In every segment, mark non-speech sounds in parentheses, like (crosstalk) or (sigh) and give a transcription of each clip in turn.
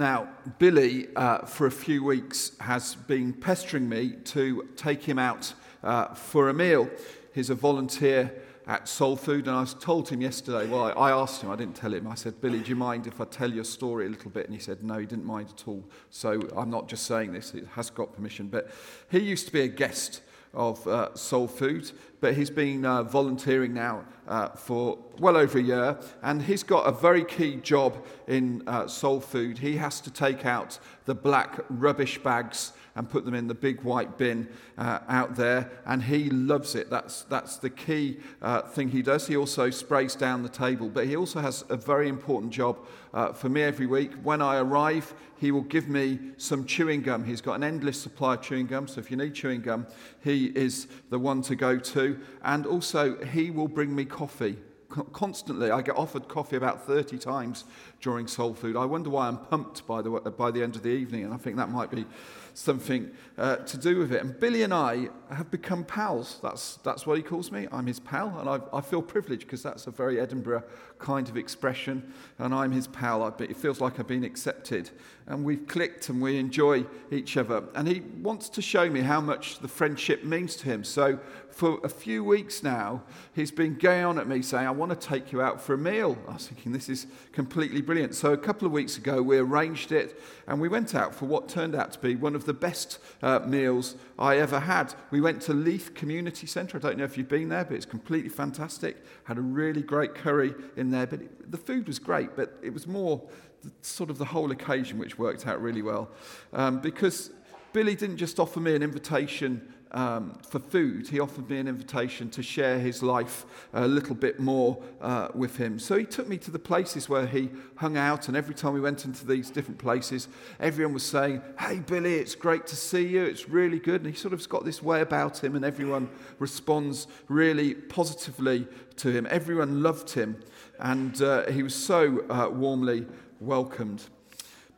Now, Billy, uh, for a few weeks, has been pestering me to take him out uh, for a meal. He's a volunteer at Soul Food, and I told him yesterday, well, I asked him, I didn't tell him, I said, Billy, do you mind if I tell your story a little bit? And he said, no, he didn't mind at all. So I'm not just saying this, it has got permission. But he used to be a guest of uh, Soul Food, but he's been uh, volunteering now uh, for well over a year, and he's got a very key job in uh, Soul Food. He has to take out the black rubbish bags and put them in the big white bin uh, out there, and he loves it. That's, that's the key uh, thing he does. He also sprays down the table, but he also has a very important job uh, for me every week. When I arrive, he will give me some chewing gum. He's got an endless supply of chewing gum, so if you need chewing gum, he is the one to go to. And also, he will bring me coffee constantly. I get offered coffee about 30 times during Soul Food. I wonder why I'm pumped by the, by the end of the evening, and I think that might be something uh, to do with it. And Billy and I have become pals. That's, that's what he calls me. I'm his pal, and I, I feel privileged because that's a very Edinburgh kind of expression. And I'm his pal. I, it feels like I've been accepted. And we've clicked and we enjoy each other. And he wants to show me how much the friendship means to him. So for a few weeks now, he's been going on at me saying, I want to take you out for a meal. I was thinking, this is completely brilliant. So a couple of weeks ago, we arranged it and we went out for what turned out to be one of the best uh, meals I ever had. We went to Leith Community Centre. I don't know if you've been there, but it's completely fantastic. Had a really great curry in there, but it, the food was great, but it was more the, sort of the whole occasion which worked out really well. Um, because Billy didn't just offer me an invitation um, for food, he offered me an invitation to share his life a little bit more uh, with him. So he took me to the places where he hung out, and every time we went into these different places, everyone was saying, Hey, Billy, it's great to see you. It's really good. And he sort of got this way about him, and everyone responds really positively to him. Everyone loved him, and uh, he was so uh, warmly welcomed.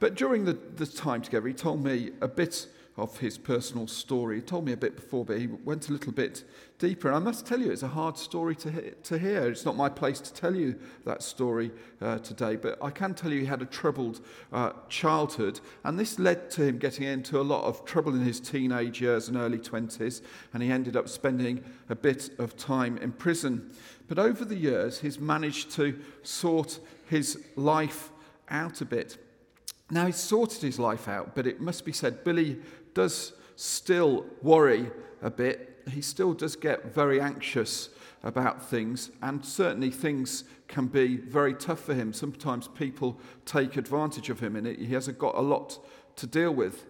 But during the, the time together, he told me a bit of his personal story. He told me a bit before, but he went a little bit deeper. And I must tell you, it's a hard story to, he- to hear. It's not my place to tell you that story uh, today, but I can tell you he had a troubled uh, childhood, and this led to him getting into a lot of trouble in his teenage years and early 20s, and he ended up spending a bit of time in prison. But over the years, he's managed to sort his life out a bit. Now, he's sorted his life out, but it must be said, Billy does still worry a bit. He still does get very anxious about things, and certainly things can be very tough for him. Sometimes people take advantage of him, and he hasn't got a lot to deal with.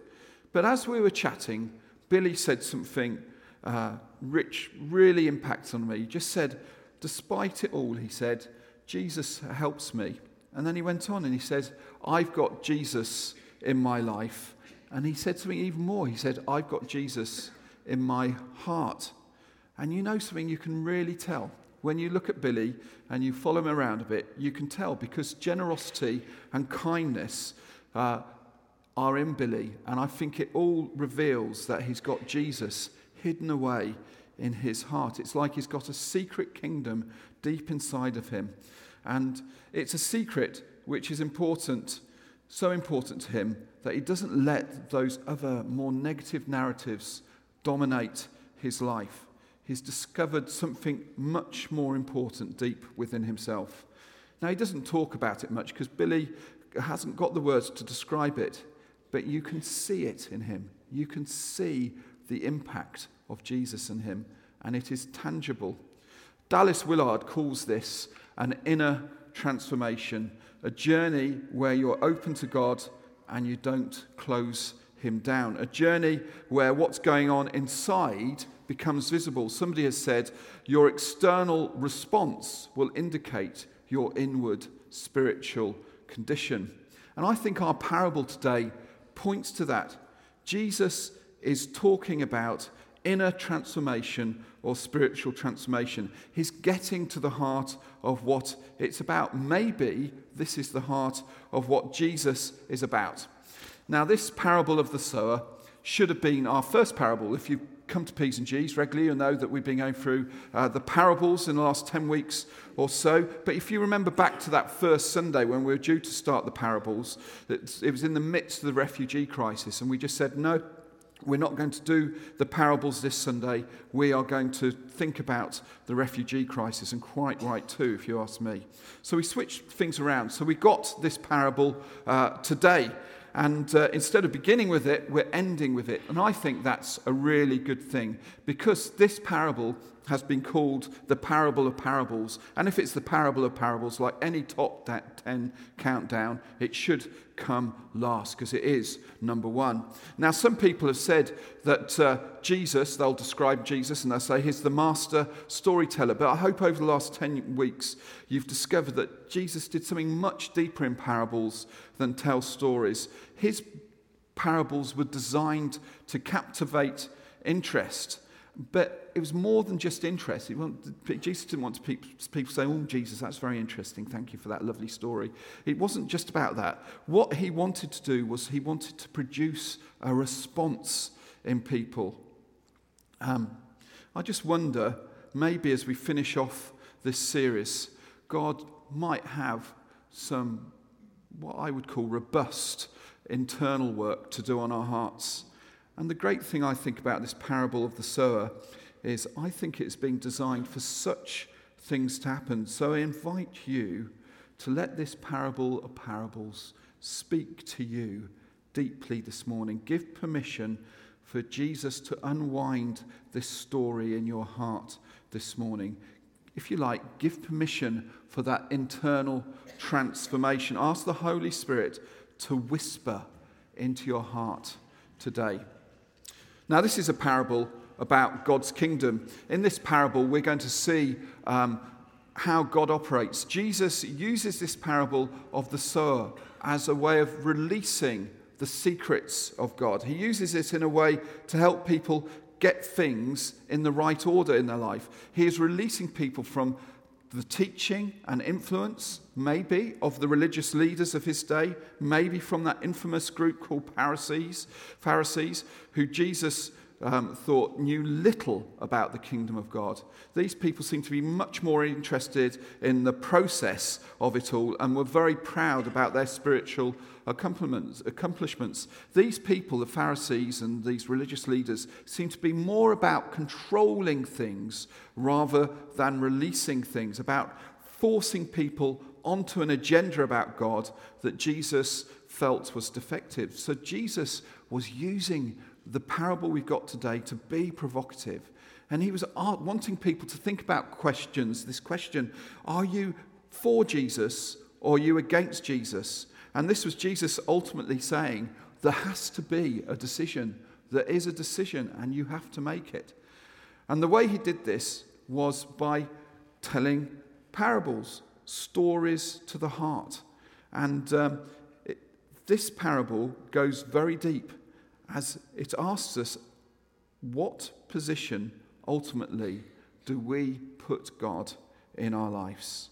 But as we were chatting, Billy said something uh, which really impacted on me. He just said, Despite it all, he said, Jesus helps me. And then he went on and he said, I've got Jesus in my life and he said something even more. He said, I've got Jesus in my heart. And you know something you can really tell. When you look at Billy and you follow him around a bit, you can tell because generosity and kindness uh, are in Billy. And I think it all reveals that he's got Jesus hidden away in his heart. It's like he's got a secret kingdom deep inside of him. And it's a secret which is important, so important to him that he doesn't let those other more negative narratives dominate his life. He's discovered something much more important deep within himself. Now, he doesn't talk about it much because Billy hasn't got the words to describe it, but you can see it in him. You can see the impact of Jesus in him, and it is tangible. Dallas Willard calls this an inner transformation, a journey where you're open to God and you don't close him down. A journey where what's going on inside becomes visible. Somebody has said your external response will indicate your inward spiritual condition. And I think our parable today points to that. Jesus is talking about inner transformation or spiritual transformation. He's getting to the heart of what it's about. Maybe this is the heart of what Jesus is about. Now, this parable of the sower should have been our first parable. If you've come to P's and G's regularly, you'll know that we've been going through uh, the parables in the last 10 weeks or so. But if you remember back to that first Sunday when we were due to start the parables, it was in the midst of the refugee crisis, and we just said, no, we're not going to do the parables this Sunday. We are going to think about the refugee crisis, and quite right too, if you ask me. So we switched things around. So we got this parable uh, today, and uh, instead of beginning with it, we're ending with it. And I think that's a really good thing because this parable has been called the parable of parables. And if it's the parable of parables, like any top 10 countdown, it should come last because it is number one. Now, some people have said that uh, Jesus, they'll describe Jesus and they'll say he's the master storyteller. But I hope over the last 10 weeks you've discovered that Jesus did something much deeper in parables than tell stories. His parables were designed to captivate interest. But it was more than just interest. Jesus didn't want people, people say, Oh, Jesus, that's very interesting. Thank you for that lovely story. It wasn't just about that. What he wanted to do was he wanted to produce a response in people. Um, I just wonder, maybe as we finish off this series, God might have some, what I would call robust internal work to do on our hearts and the great thing I think about this parable of the sower is I think it's being designed for such things to happen. So I invite you to let this parable of parables speak to you deeply this morning. Give permission for Jesus to unwind this story in your heart this morning. If you like, give permission for that internal transformation. Ask the Holy Spirit to whisper into your heart today. Now, this is a parable about God's kingdom. In this parable, we're going to see um, how God operates. Jesus uses this parable of the sower as a way of releasing the secrets of God. He uses it in a way to help people get things in the right order in their life. He is releasing people from the teaching and influence, maybe, of the religious leaders of his day, maybe from that infamous group called Pharisees, Pharisees, who Jesus um, thought knew little about the kingdom of God. These people seem to be much more interested in the process of it all and were very proud about their spiritual accomplishments. These people, the Pharisees and these religious leaders, seem to be more about controlling things rather than releasing things, about forcing people onto an agenda about God that Jesus felt was defective. So Jesus was using the parable we've got today to be provocative. And he was wanting people to think about questions. This question Are you for Jesus or are you against Jesus? And this was Jesus ultimately saying, There has to be a decision. There is a decision, and you have to make it. And the way he did this was by telling parables, stories to the heart. And um, it, this parable goes very deep as it asks us what position ultimately do we put God in our lives?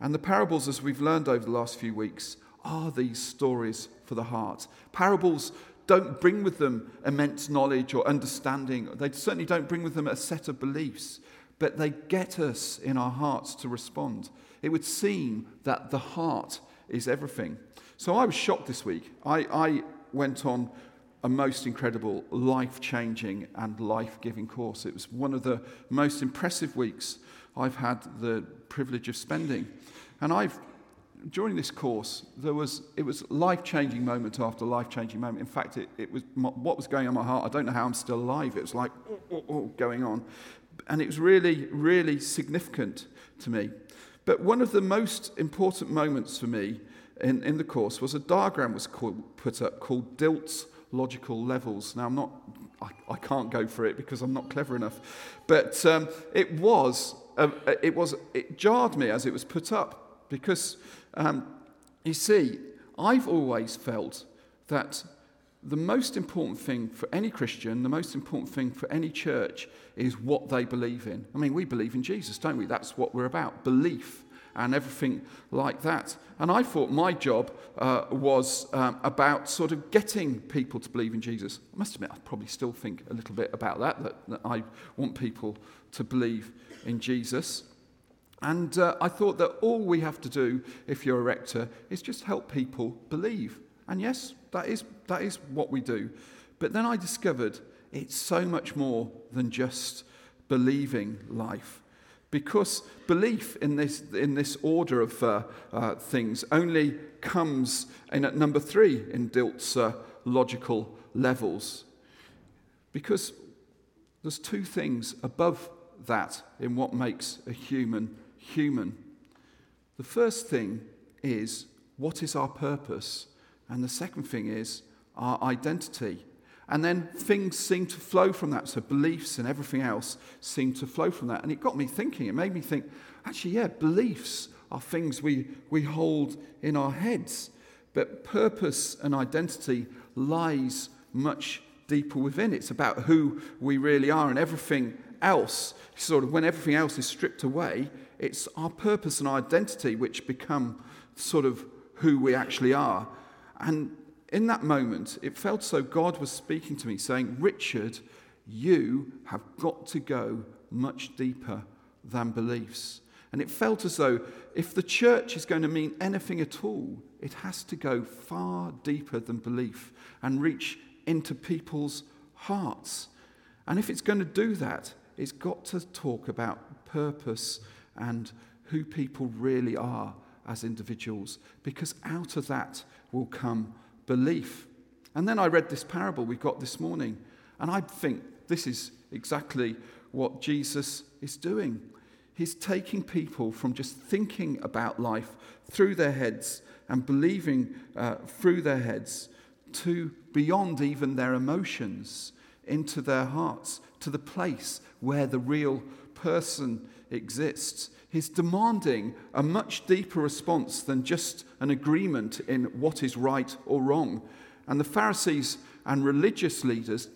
And the parables, as we've learned over the last few weeks, are these stories for the heart. Parables don't bring with them immense knowledge or understanding, they certainly don't bring with them a set of beliefs, but they get us in our hearts to respond. It would seem that the heart is everything. So I was shocked this week. I, I went on a most incredible, life changing, and life giving course. It was one of the most impressive weeks I've had the privilege of spending. And I've during this course, there was, it was life-changing moment after life-changing moment. In fact, it, it was what was going on in my heart. I don't know how I'm still alive. It was like oh, oh, oh, going on. And it was really, really significant to me. But one of the most important moments for me in, in the course was a diagram was called, put up called Dilts logical levels. Now, I'm not, I, I can't go for it because I'm not clever enough, but um, it was, it was, it jarred me as it was put up because, um, you see, I've always felt that the most important thing for any Christian, the most important thing for any church is what they believe in. I mean, we believe in Jesus, don't we? That's what we're about belief and everything like that. And I thought my job uh, was um, about sort of getting people to believe in Jesus. I must admit, I probably still think a little bit about that, that, that I want people to believe in Jesus. And uh, I thought that all we have to do, if you're a rector, is just help people believe. And yes, that is, that is what we do. But then I discovered it's so much more than just believing life. Because belief in this, in this order of uh, uh, things only comes in at number three in Dilt's uh, logical levels. Because there's two things above that in what makes a human human. The first thing is what is our purpose? And the second thing is our identity. And then things seem to flow from that. So beliefs and everything else seem to flow from that. And it got me thinking. It made me think actually, yeah, beliefs are things we, we hold in our heads. But purpose and identity lies much deeper within. It's about who we really are and everything else, sort of when everything else is stripped away, it's our purpose and our identity which become sort of who we actually are. And in that moment, it felt so God was speaking to me, saying, Richard, you have got to go much deeper than beliefs. And it felt as though if the church is going to mean anything at all, it has to go far deeper than belief and reach into people's hearts. And if it's going to do that, it's got to talk about purpose and who people really are as individuals, because out of that will come belief. And then I read this parable we got this morning, and I think this is exactly what Jesus is doing. He's taking people from just thinking about life through their heads and believing uh, through their heads to beyond even their emotions into their hearts, to the place where the real person exists. He's demanding a much deeper response than just an agreement in what is right or wrong. And the Pharisees and religious leaders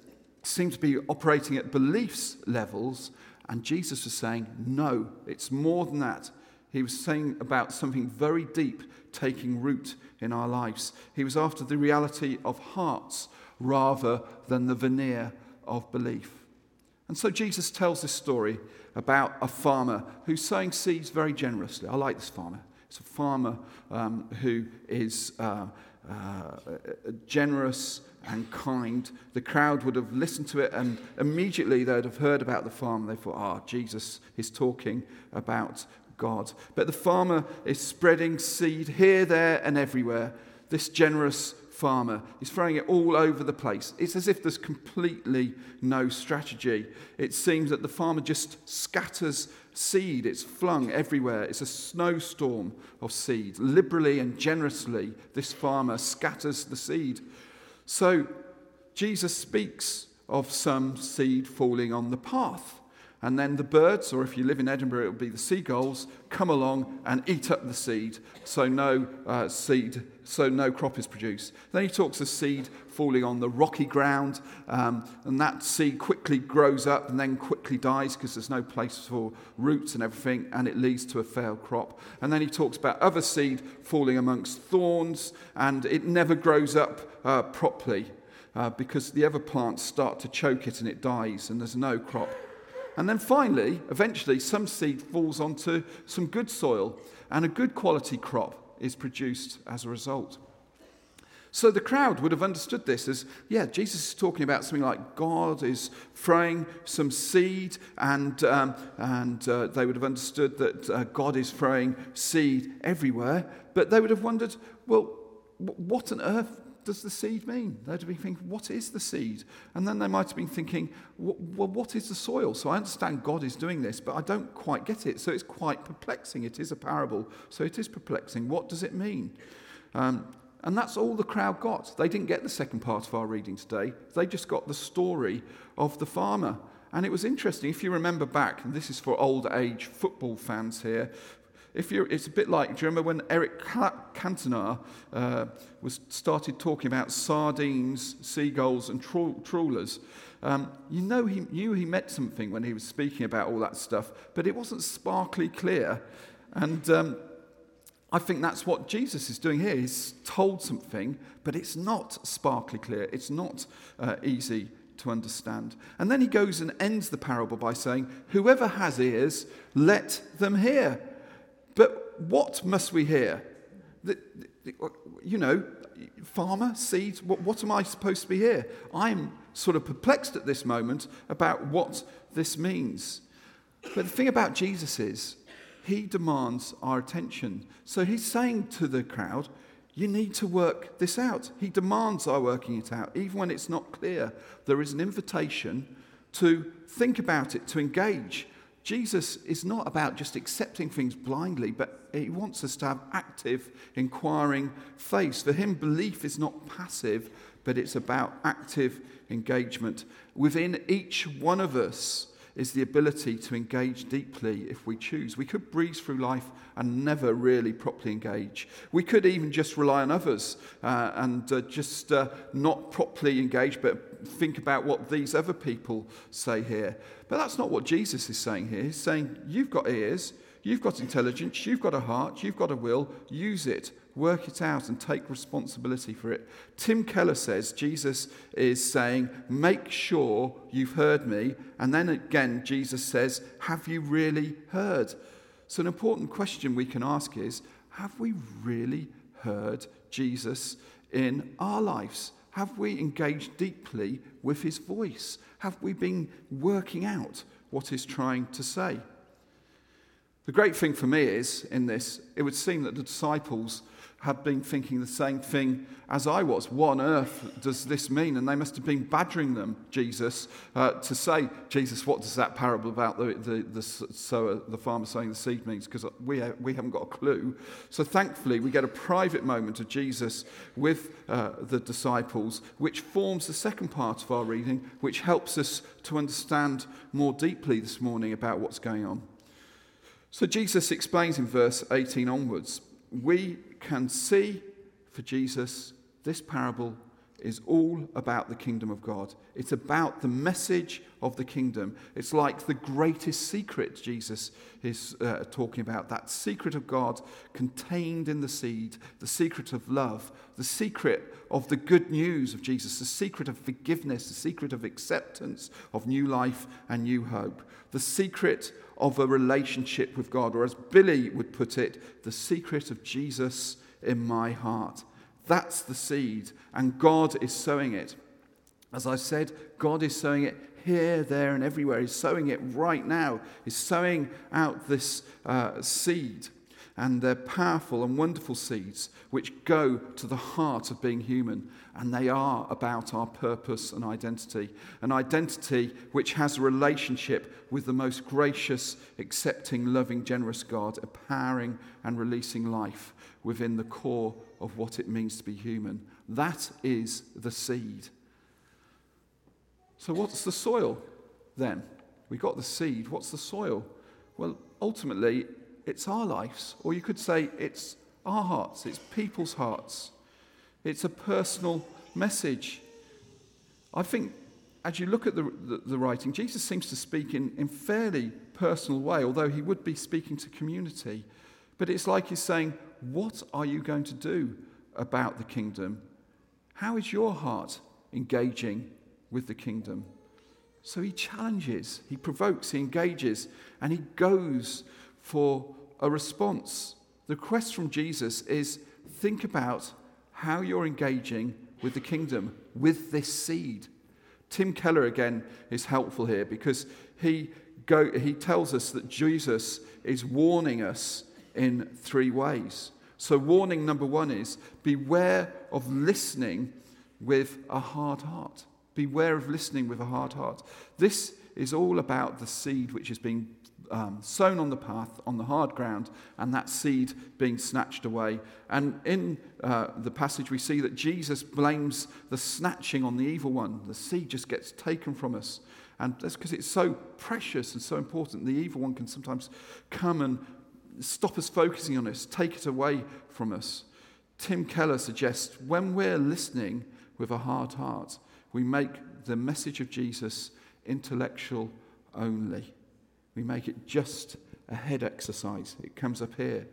seem to be operating at beliefs levels, and Jesus was saying, no, it's more than that. He was saying about something very deep taking root in our lives. He was after the reality of hearts rather than the veneer of belief. And so Jesus tells this story about a farmer who's sowing seeds very generously. I like this farmer. It's a farmer um, who is uh, uh, generous and kind. The crowd would have listened to it, and immediately they'd have heard about the farmer. They thought, ah, oh, Jesus is talking about God. But the farmer is spreading seed here, there, and everywhere. This generous farmer. He's throwing it all over the place. It's as if there's completely no strategy. It seems that the farmer just scatters seed, it's flung everywhere. It's a snowstorm of seed. Liberally and generously, this farmer scatters the seed. So Jesus speaks of some seed falling on the path. And then the birds, or if you live in Edinburgh, it will be the seagulls, come along and eat up the seed, so no uh, seed, so no crop is produced. Then he talks of seed falling on the rocky ground, um, and that seed quickly grows up and then quickly dies because there's no place for roots and everything, and it leads to a failed crop. And then he talks about other seed falling amongst thorns, and it never grows up uh, properly uh, because the other plants start to choke it and it dies, and there's no crop. And then finally, eventually, some seed falls onto some good soil, and a good quality crop is produced as a result. So the crowd would have understood this as, yeah, Jesus is talking about something like God is throwing some seed, and, um, and uh, they would have understood that uh, God is throwing seed everywhere. But they would have wondered, well, what on earth does the seed mean? They'd have been thinking, what is the seed? And then they might have been thinking, well, what is the soil? So I understand God is doing this, but I don't quite get it. So it's quite perplexing. It is a parable, so it is perplexing. What does it mean? Um, and that's all the crowd got. They didn't get the second part of our reading today, they just got the story of the farmer. And it was interesting, if you remember back, and this is for old age football fans here, if you're, it's a bit like, do you remember when Eric Cantona uh, was started talking about sardines, seagulls, and trawlers? Um, you know he knew he meant something when he was speaking about all that stuff, but it wasn't sparkly clear. And um, I think that's what Jesus is doing here. He's told something, but it's not sparkly clear. It's not uh, easy to understand. And then he goes and ends the parable by saying, Whoever has ears, let them hear. But what must we hear? The, the, you know, farmer, seeds, what, what am I supposed to be here? I'm sort of perplexed at this moment about what this means. But the thing about Jesus is, he demands our attention. So he's saying to the crowd, you need to work this out. He demands our working it out, even when it's not clear. There is an invitation to think about it, to engage. Jesus is not about just accepting things blindly, but he wants us to have active, inquiring faith. For him, belief is not passive, but it's about active engagement. Within each one of us is the ability to engage deeply if we choose. We could breeze through life and never really properly engage. We could even just rely on others uh, and uh, just uh, not properly engage, but think about what these other people say here. But that's not what Jesus is saying here. He's saying, You've got ears, you've got intelligence, you've got a heart, you've got a will, use it. Work it out and take responsibility for it. Tim Keller says Jesus is saying, Make sure you've heard me. And then again, Jesus says, Have you really heard? So, an important question we can ask is Have we really heard Jesus in our lives? Have we engaged deeply with his voice? Have we been working out what he's trying to say? The great thing for me is, in this, it would seem that the disciples had been thinking the same thing as I was. What on earth does this mean? And they must have been badgering them, Jesus, uh, to say, Jesus, what does that parable about the, the, the sower, the farmer sowing the seed means? Because we, we haven't got a clue. So thankfully, we get a private moment of Jesus with uh, the disciples, which forms the second part of our reading, which helps us to understand more deeply this morning about what's going on. So Jesus explains in verse 18 onwards we can see for Jesus this parable is all about the kingdom of God. It's about the message of the kingdom. It's like the greatest secret Jesus is uh, talking about that secret of God contained in the seed, the secret of love, the secret of the good news of Jesus, the secret of forgiveness, the secret of acceptance, of new life and new hope, the secret of a relationship with God, or as Billy would put it, the secret of Jesus in my heart. That's the seed, and God is sowing it. As I said, God is sowing it here, there, and everywhere. He's sowing it right now. He's sowing out this uh, seed and they're powerful and wonderful seeds which go to the heart of being human, and they are about our purpose and identity. An identity which has a relationship with the most gracious, accepting, loving, generous God, empowering and releasing life within the core of what it means to be human. That is the seed. So, what's the soil then? We got the seed. What's the soil? Well, ultimately, it's our lives, or you could say it's our hearts, it's people's hearts. It's a personal message. I think as you look at the, the, the writing, Jesus seems to speak in, in fairly personal way, although he would be speaking to community. But it's like he's saying, What are you going to do about the kingdom? How is your heart engaging with the kingdom? So he challenges, he provokes, he engages, and he goes for a response. The quest from Jesus is think about how you're engaging with the kingdom, with this seed. Tim Keller again is helpful here because he, go, he tells us that Jesus is warning us in three ways. So, warning number one is beware of listening with a hard heart. Beware of listening with a hard heart. This is all about the seed which is being um, sown on the path, on the hard ground, and that seed being snatched away. And in uh, the passage, we see that Jesus blames the snatching on the evil one. The seed just gets taken from us. And that's because it's so precious and so important. The evil one can sometimes come and stop us focusing on us, take it away from us. Tim Keller suggests when we're listening with a hard heart, we make the message of Jesus intellectual only. We make it just a head exercise. It comes up here.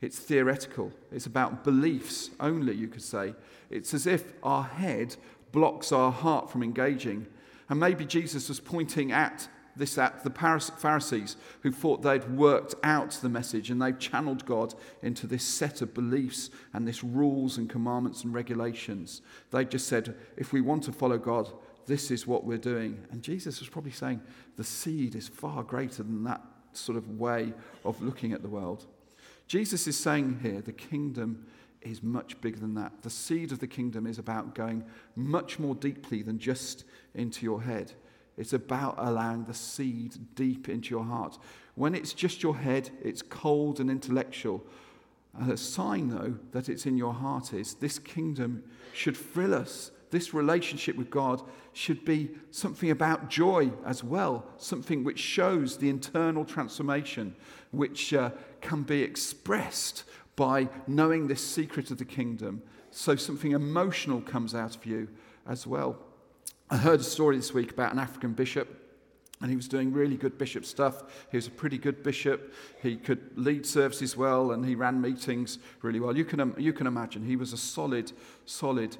It's theoretical. It's about beliefs only, you could say. It's as if our head blocks our heart from engaging. And maybe Jesus was pointing at this at the Pharisees who thought they'd worked out the message and they've channeled God into this set of beliefs and this rules and commandments and regulations. They just said, if we want to follow God, this is what we're doing. And Jesus was probably saying the seed is far greater than that sort of way of looking at the world. Jesus is saying here the kingdom is much bigger than that. The seed of the kingdom is about going much more deeply than just into your head. It's about allowing the seed deep into your heart. When it's just your head, it's cold and intellectual. And A sign, though, that it's in your heart is this kingdom should thrill us. This relationship with God should be something about joy as well, something which shows the internal transformation, which uh, can be expressed by knowing this secret of the kingdom. So something emotional comes out of you as well. I heard a story this week about an African bishop, and he was doing really good bishop stuff. He was a pretty good bishop. He could lead services well, and he ran meetings really well. You can, you can imagine he was a solid, solid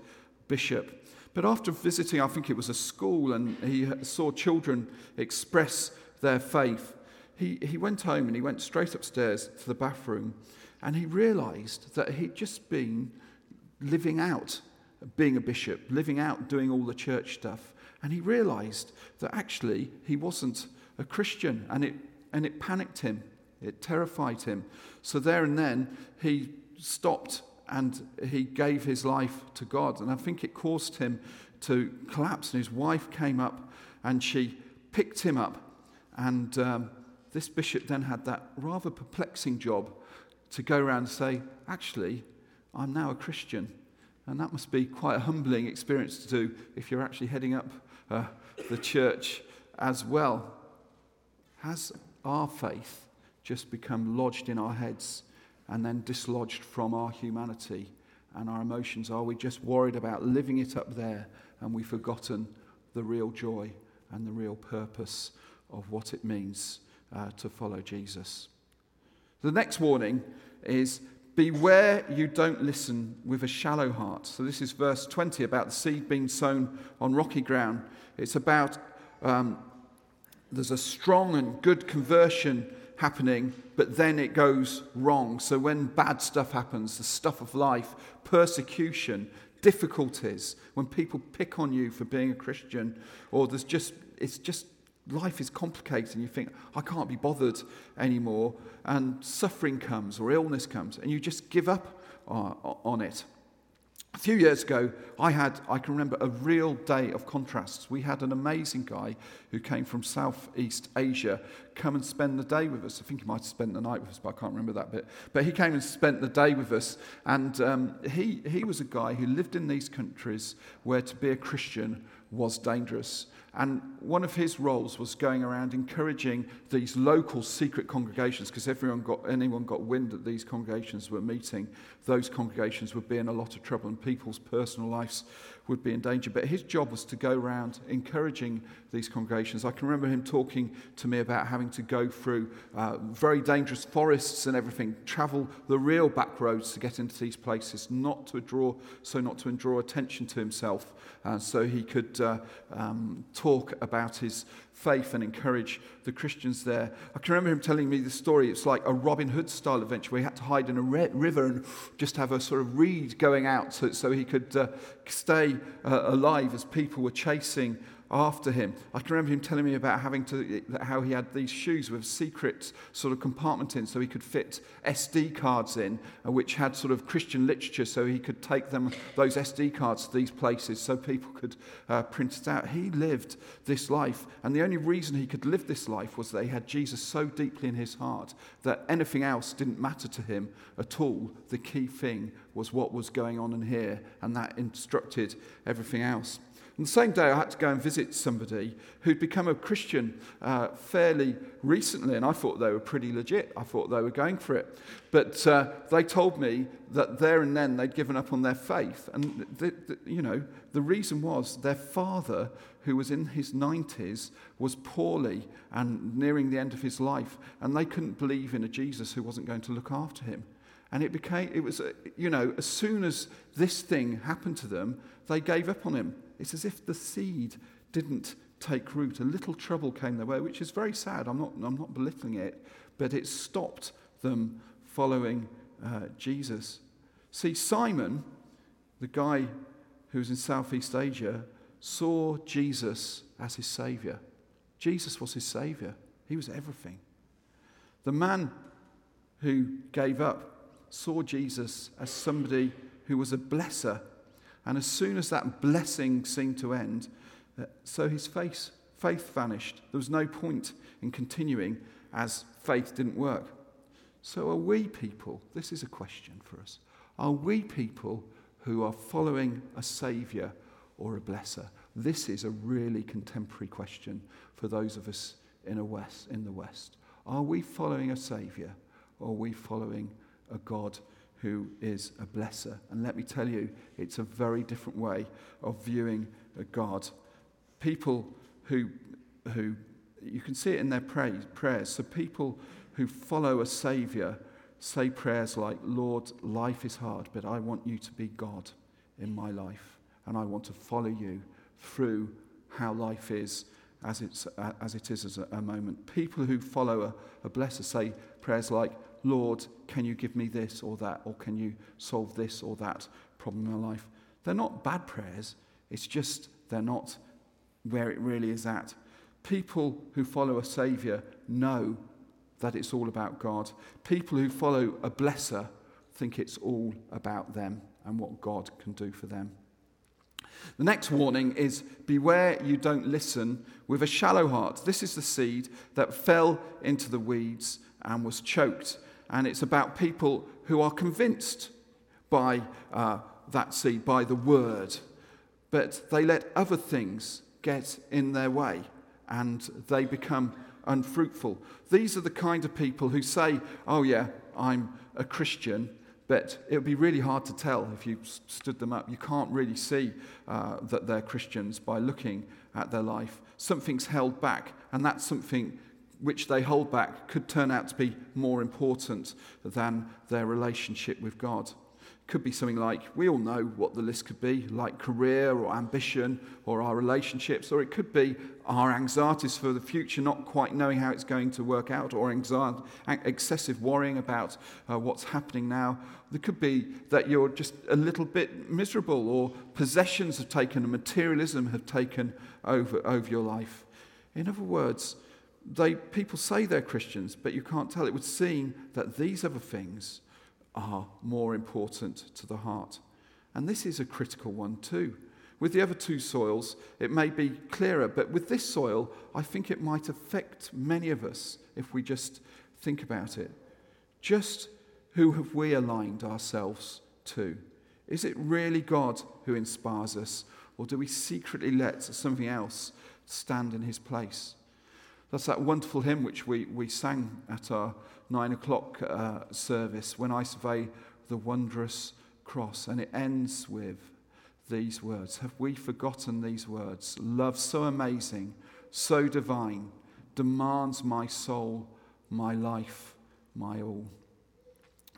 bishop. But after visiting, I think it was a school, and he saw children express their faith, he, he went home and he went straight upstairs to the bathroom, and he realized that he'd just been living out being a bishop, living out, doing all the church stuff. And he realized that actually he wasn't a Christian, and it, and it panicked him, it terrified him. So there and then he stopped and he gave his life to God. And I think it caused him to collapse. And his wife came up and she picked him up. And um, this bishop then had that rather perplexing job to go around and say, Actually, I'm now a Christian. And that must be quite a humbling experience to do if you're actually heading up uh, the church as well. Has our faith just become lodged in our heads and then dislodged from our humanity and our emotions? Are we just worried about living it up there and we've forgotten the real joy and the real purpose of what it means uh, to follow Jesus? The next warning is Beware you don't listen with a shallow heart. So, this is verse 20 about the seed being sown on rocky ground. It's about um, there's a strong and good conversion happening, but then it goes wrong. So, when bad stuff happens, the stuff of life, persecution, difficulties, when people pick on you for being a Christian, or there's just, it's just life is complicated and you think, I can't be bothered anymore, and suffering comes or illness comes, and you just give up uh, on it. A few years ago, I had, I can remember, a real day of contrasts. We had an amazing guy who came from Southeast Asia come and spend the day with us. I think he might have spent the night with us, but I can't remember that bit. But he came and spent the day with us, and um, he, he was a guy who lived in these countries where to be a Christian was dangerous. And one of his roles was going around encouraging these local secret congregations, because everyone got, anyone got wind that these congregations were meeting, those congregations would be in a lot of trouble and people's personal lives would be in danger. But his job was to go around encouraging these congregations. I can remember him talking to me about having to go through uh, very dangerous forests and everything, travel the real back roads to get into these places, not to draw, so not to draw attention to himself, uh, so he could uh, um, talk about his faith and encourage the Christians there. I can remember him telling me the story. It's like a Robin Hood style adventure where he had to hide in a river and just have a sort of reed going out so, so he could uh, stay uh, alive as people were chasing after him. I can remember him telling me about having to, how he had these shoes with secret sort of compartment in so he could fit SD cards in, uh, which had sort of Christian literature so he could take them, those SD cards to these places so people could uh, print it out. He lived this life, and the only reason he could live this life was that he had Jesus so deeply in his heart that anything else didn't matter to him at all. The key thing was what was going on in here, and that instructed everything else. And the same day, I had to go and visit somebody who'd become a Christian uh, fairly recently, and I thought they were pretty legit. I thought they were going for it. But uh, they told me that there and then they'd given up on their faith. And, you know, the reason was their father, who was in his 90s, was poorly and nearing the end of his life, and they couldn't believe in a Jesus who wasn't going to look after him. And it became, it was, you know, as soon as this thing happened to them, they gave up on him. It's as if the seed didn't take root. A little trouble came their way, which is very sad. I'm not, I'm not belittling it, but it stopped them following uh, Jesus. See, Simon, the guy who was in Southeast Asia, saw Jesus as his Savior. Jesus was his Savior, he was everything. The man who gave up saw Jesus as somebody who was a blesser and as soon as that blessing seemed to end, uh, so his face, faith vanished. There was no point in continuing as faith didn't work. So are we people, this is a question for us, are we people who are following a saviour or a blesser? This is a really contemporary question for those of us in, a west, in the West. Are we following a saviour or are we following a God who is a blesser. And let me tell you, it's a very different way of viewing a God. People who, who you can see it in their pray, prayers. So people who follow a Saviour say prayers like, Lord, life is hard, but I want you to be God in my life. And I want to follow you through how life is as, it's, as it is as a, a moment. People who follow a, a blesser say prayers like, Lord, can you give me this or that? Or can you solve this or that problem in my life? They're not bad prayers. It's just they're not where it really is at. People who follow a Saviour know that it's all about God. People who follow a blesser think it's all about them and what God can do for them. The next warning is beware you don't listen with a shallow heart. This is the seed that fell into the weeds and was choked and it's about people who are convinced by uh, that seed, by the word, but they let other things get in their way and they become unfruitful. These are the kind of people who say, Oh, yeah, I'm a Christian, but it would be really hard to tell if you stood them up. You can't really see uh, that they're Christians by looking at their life. Something's held back, and that's something which they hold back could turn out to be more important than their relationship with God. Could be something like, we all know what the list could be, like career or ambition or our relationships, or it could be our anxieties for the future, not quite knowing how it's going to work out, or anxiety, excessive worrying about uh, what's happening now. There could be that you're just a little bit miserable, or possessions have taken, and materialism have taken over, over your life. In other words, they, people say they're Christians, but you can't tell. It would seem that these other things are more important to the heart. And this is a critical one too. With the other two soils, it may be clearer, but with this soil, I think it might affect many of us if we just think about it. Just who have we aligned ourselves to? Is it really God who inspires us, or do we secretly let something else stand in his place? That's that wonderful hymn which we, we sang at our nine o'clock uh, service, When I Survey the Wondrous Cross. And it ends with these words Have we forgotten these words? Love so amazing, so divine, demands my soul, my life, my all.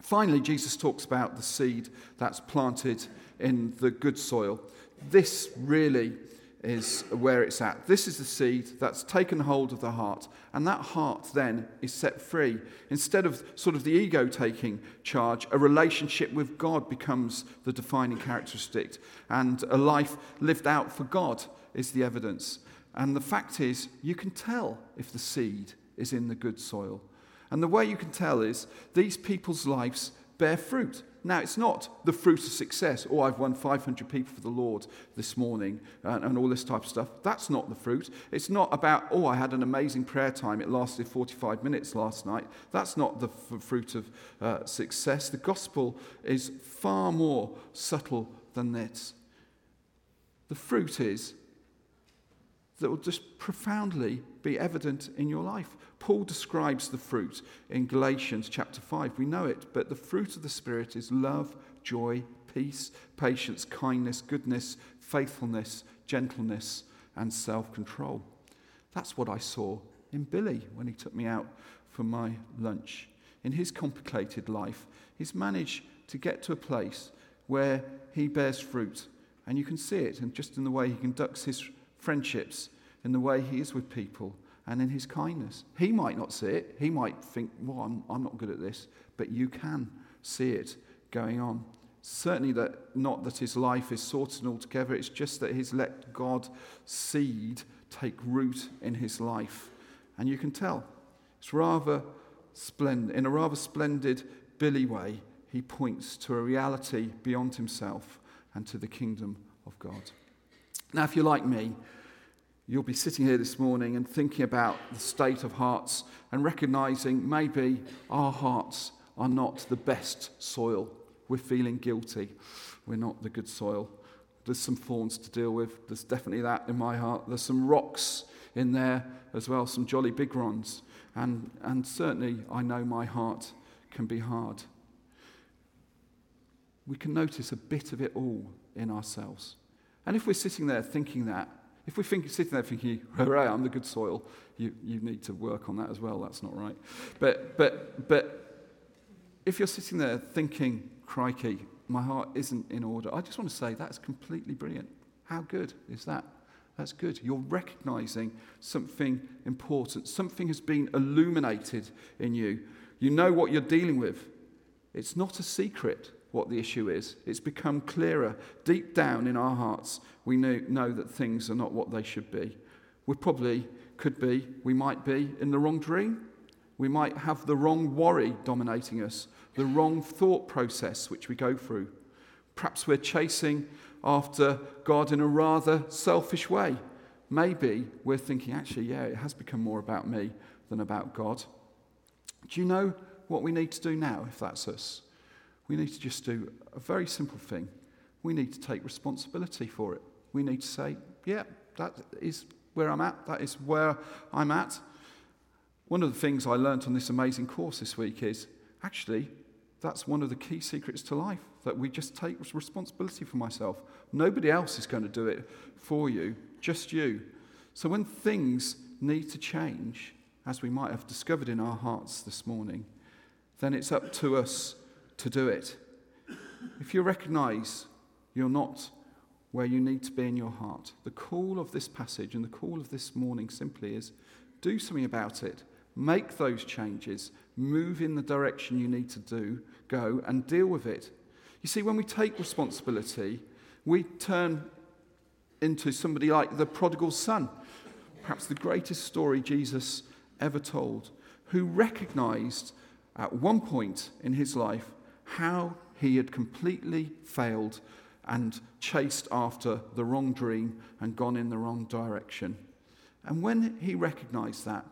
Finally, Jesus talks about the seed that's planted in the good soil. This really is where it's at. This is the seed that's taken hold of the heart, and that heart then is set free. Instead of sort of the ego taking charge, a relationship with God becomes the defining characteristic, and a life lived out for God is the evidence. And the fact is, you can tell if the seed is in the good soil. And the way you can tell is these people's lives bear fruit. Now, it's not the fruit of success. Oh, I've won 500 people for the Lord this morning and, and, all this type of stuff. That's not the fruit. It's not about, oh, I had an amazing prayer time. It lasted 45 minutes last night. That's not the f- fruit of uh, success. The gospel is far more subtle than this. The fruit is that will just profoundly be evident in your life. Paul describes the fruit in Galatians chapter 5. We know it, but the fruit of the Spirit is love, joy, peace, patience, kindness, goodness, faithfulness, gentleness, and self control. That's what I saw in Billy when he took me out for my lunch. In his complicated life, he's managed to get to a place where he bears fruit. And you can see it and just in the way he conducts his friendships, in the way he is with people, and in his kindness. He might not see it. He might think, well, I'm, I'm not good at this. But you can see it going on. Certainly, that not that his life is sorted altogether, it's just that he's let God's seed take root in his life. And you can tell. It's rather splendid, in a rather splendid Billy way, he points to a reality beyond himself and to the kingdom of God. Now, if you're like me, you'll be sitting here this morning and thinking about the state of hearts and recognizing maybe our hearts are not the best soil. We're feeling guilty. We're not the good soil. There's some thorns to deal with. There's definitely that in my heart. There's some rocks in there as well, some jolly big ones. And, and certainly, I know my heart can be hard. We can notice a bit of it all in ourselves. And if we're sitting there thinking that, if we're think, sitting there thinking, (laughs) hooray, I'm the good soil, you, you need to work on that as well. That's not right. But, but, but if you're sitting there thinking, crikey, my heart isn't in order, I just want to say that's completely brilliant. How good is that? That's good. You're recognizing something important. Something has been illuminated in you. You know what you're dealing with. It's not a secret what the issue is. It's become clearer. Deep down in our hearts, we know, know that things are not what they should be. We probably could be, we might be in the wrong dream. We might have the wrong worry dominating us, the wrong thought process which we go through. Perhaps we're chasing after God in a rather selfish way. Maybe we're thinking, actually, yeah, it has become more about me than about God. Do you know what we need to do now if that's us? We need to just do a very simple thing. We need to take responsibility for it. We need to say, yeah, that is where I'm at. That is where I'm at. One of the things I learned on this amazing course this week is actually that's one of the key secrets to life that we just take responsibility for myself. Nobody else is going to do it for you, just you. So when things need to change, as we might have discovered in our hearts this morning, then it's up to us to do it. If you recognize you're not where you need to be in your heart, the call of this passage and the call of this morning simply is do something about it. Make those changes. Move in the direction you need to do, go and deal with it. You see, when we take responsibility, we turn into somebody like the prodigal son, perhaps the greatest story Jesus ever told, who recognized at one point in his life how he had completely failed and chased after the wrong dream and gone in the wrong direction. And when he recognized that,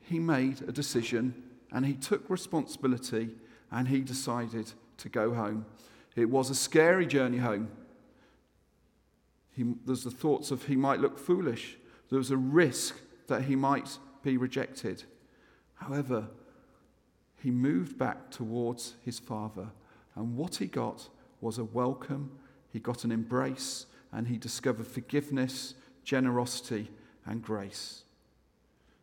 he made a decision and he took responsibility and he decided to go home. It was a scary journey home. He, there's the thoughts of he might look foolish. There was a risk that he might be rejected. However, he moved back towards his father. And what he got was a welcome, he got an embrace, and he discovered forgiveness, generosity, and grace.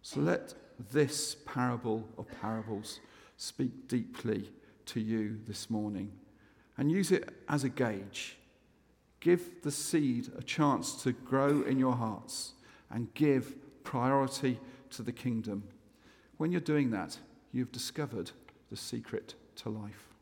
So let this parable of parables speak deeply to you this morning and use it as a gauge. Give the seed a chance to grow in your hearts and give priority to the kingdom. When you're doing that, you've discovered the secret to life.